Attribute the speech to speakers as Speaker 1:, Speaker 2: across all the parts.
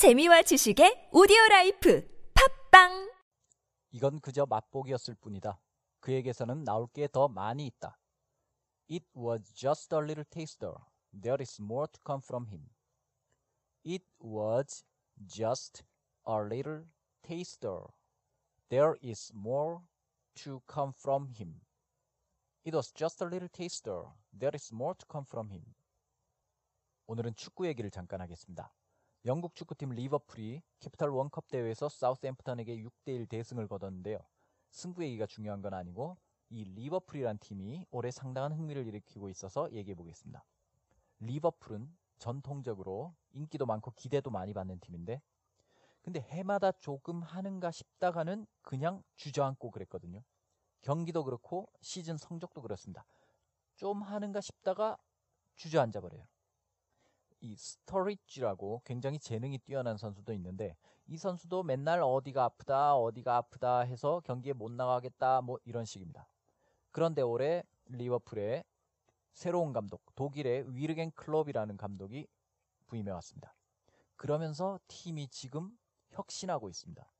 Speaker 1: 재미와 지식의 오디오 라이프 팝빵
Speaker 2: 이건 그저 맛보기였을 뿐이다. 그에게서는 나올 게 더 많이 있다. It was just a little taster. There is more to come from him. It was just a little taster. There is more to come from him. It was just a little taster. There is more to come from him. 오늘은 축구 얘기를 잠깐 하겠습니다. 영국 축구팀 리버풀이 캐피탈 원컵 대회에서 사우스앰프턴에게 6대1 대승을 거뒀는데요. 승부 얘기가 중요한 건 아니고 이 리버풀이란 팀이 올해 상당한 흥미를 일으키고 있어서 얘기해 보겠습니다. 리버풀은 전통적으로 인기도 많고 기대도 많이 받는 팀인데 근데 해마다 조금 하는가 싶다가는 그냥 주저앉고 그랬거든요. 경기도 그렇고 시즌 성적도 그렇습니다. 좀 하는가 싶다가 주저앉아 버려요. 이 스터리지라고 굉장히 재능이 뛰어난 선수도 있는데 이 선수도 맨날 어디가 아프다 어디가 아프다 해서 경기에 못 나가겠다 뭐 이런 식입니다. 그런데 올해 리버풀의 새로운 감독 독일의 위르겐 클롭이라는 감독이 부임해 왔습니다. 그러면서 팀이 지금 혁신하고 있습니다.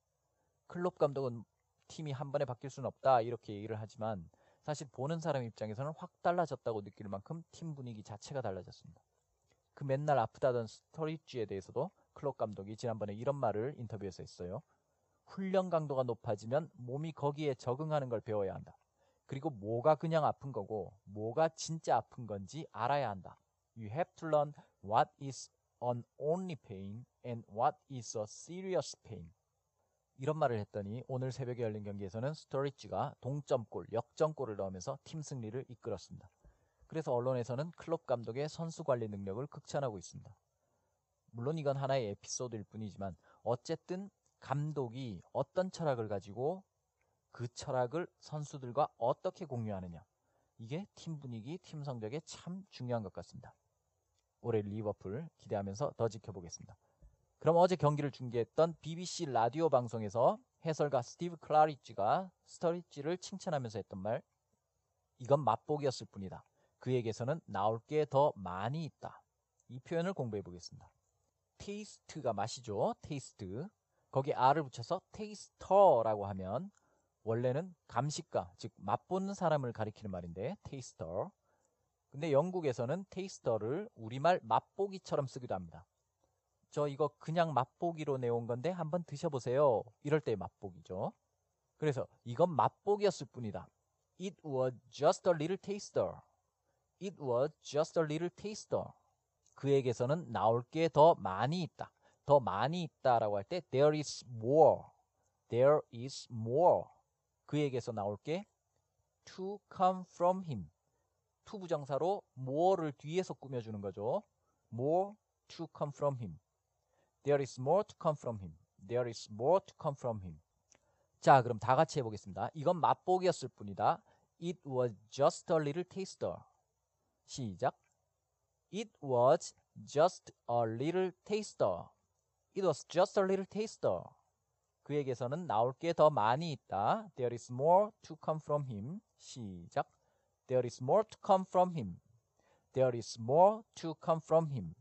Speaker 2: 클롭 감독은 팀이 한 번에 바뀔 수는 없다 이렇게 얘기를 하지만 사실 보는 사람 입장에서는 확 달라졌다고 느낄 만큼 팀 분위기 자체가 달라졌습니다. 그 맨날 아프다던 스터리지에 대해서도 클롭 감독이 지난번에 이런 말을 인터뷰에서 했어요. 훈련 강도가 높아지면 몸이 거기에 적응하는 걸 배워야 한다. 그리고 뭐가 그냥 아픈 거고 뭐가 진짜 아픈 건지 알아야 한다. You have to learn what is an only pain and what is a serious pain. 이런 말을 했더니 오늘 새벽에 열린 경기에서는 스토리지가 동점골, 역전골을 넣으면서 팀 승리를 이끌었습니다. 그래서 언론에서는 클럽 감독의 선수 관리 능력을 극찬하고 있습니다. 물론 이건 하나의 에피소드일 뿐이지만 어쨌든 감독이 어떤 철학을 가지고 그 철학을 선수들과 어떻게 공유하느냐. 이게 팀 분위기, 팀 성적에 참 중요한 것 같습니다. 올해 리버풀 기대하면서 더 지켜보겠습니다. 그럼 어제 경기를 중계했던 BBC 라디오 방송에서 해설가 스티브 클라리지가 스터리지를 칭찬하면서 했던 말 이건 맛보기였을 뿐이다. 그에게서는 나올 게 더 많이 있다. 이 표현을 공부해 보겠습니다. taste가 맛이죠. taste. 거기에 R을 붙여서 taster라고 하면 원래는 감식가, 즉 맛보는 사람을 가리키는 말인데 taster. 근데 영국에서는 taster를 우리말 맛보기처럼 쓰기도 합니다. 저 이거 그냥 맛보기로 내온 건데 한번 드셔보세요. 이럴 때 맛보기죠. 그래서 이건 맛보기였을 뿐이다. It was just a little taster. It was just a little taster. 그에게서는 나올 게 더 많이 있다. 더 많이 있다라고 할 때 there is more. There is more. 그에게서 나올 게 to come from him. to 부정사로 more를 뒤에서 꾸며 주는 거죠. more to come from him. There is more to come from him. There is more to come from him. 자, 그럼 다 같이 해 보겠습니다. 이건 맛보기였을 뿐이다. It was just a little taster. 시작. It was just a little taster. It was just a little taster. 그에게서는 나올 게 더 많이 있다. There is more to come from him. 시작. There is more to come from him. There is more to come from him.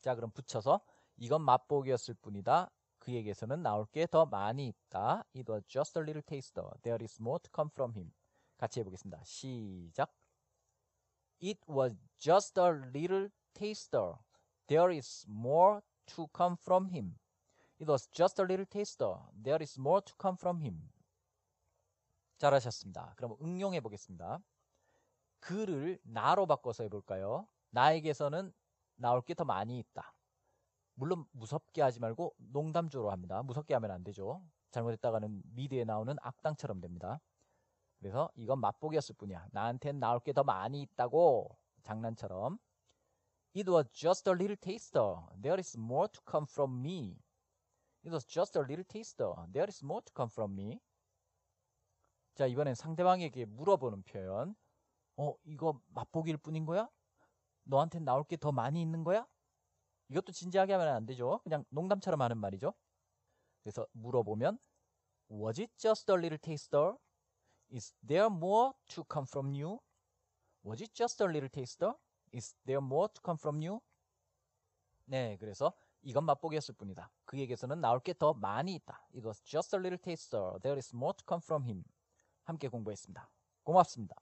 Speaker 2: 자, 그럼 붙여서 이건 맛보기였을 뿐이다. 그에게서는 나올 게 더 많이 있다. It was just a little taster. There is more to come from him. 같이 해보겠습니다. 시작. It was just a little taster. There is more to come from him. It was just a little taster. There is more to come from him. 잘하셨습니다. 그럼 응용해 보겠습니다. 그를 나로 바꿔서 해볼까요? 나에게서는 나올 게 더 많이 있다. 물론 무섭게 하지 말고 농담조로 합니다. 무섭게 하면 안 되죠. 잘못했다가는 미드에 나오는 악당처럼 됩니다. 그래서 이건 맛보기였을 뿐이야. 나한텐 나올 게 더 많이 있다고 장난처럼. It was just a little taster. There is more to come from me. It was just a little taster. There is more to come from me. 자, 이번엔 상대방에게 물어보는 표현. 어, 이거 맛보기일 뿐인 거야? 너한텐 나올 게 더 많이 있는 거야? 이것도 진지하게 하면 안 되죠. 그냥 농담처럼 하는 말이죠. 그래서 물어보면 Was it just a little taster? Is there more to come from you? Was it just a little taster? Is there more to come from you? 네, 그래서 이건 맛보기였을 뿐이다. 그에게서는 나올 게 더 많이 있다. It was just a little taster. There is more to come from him. 함께 공부했습니다. 고맙습니다.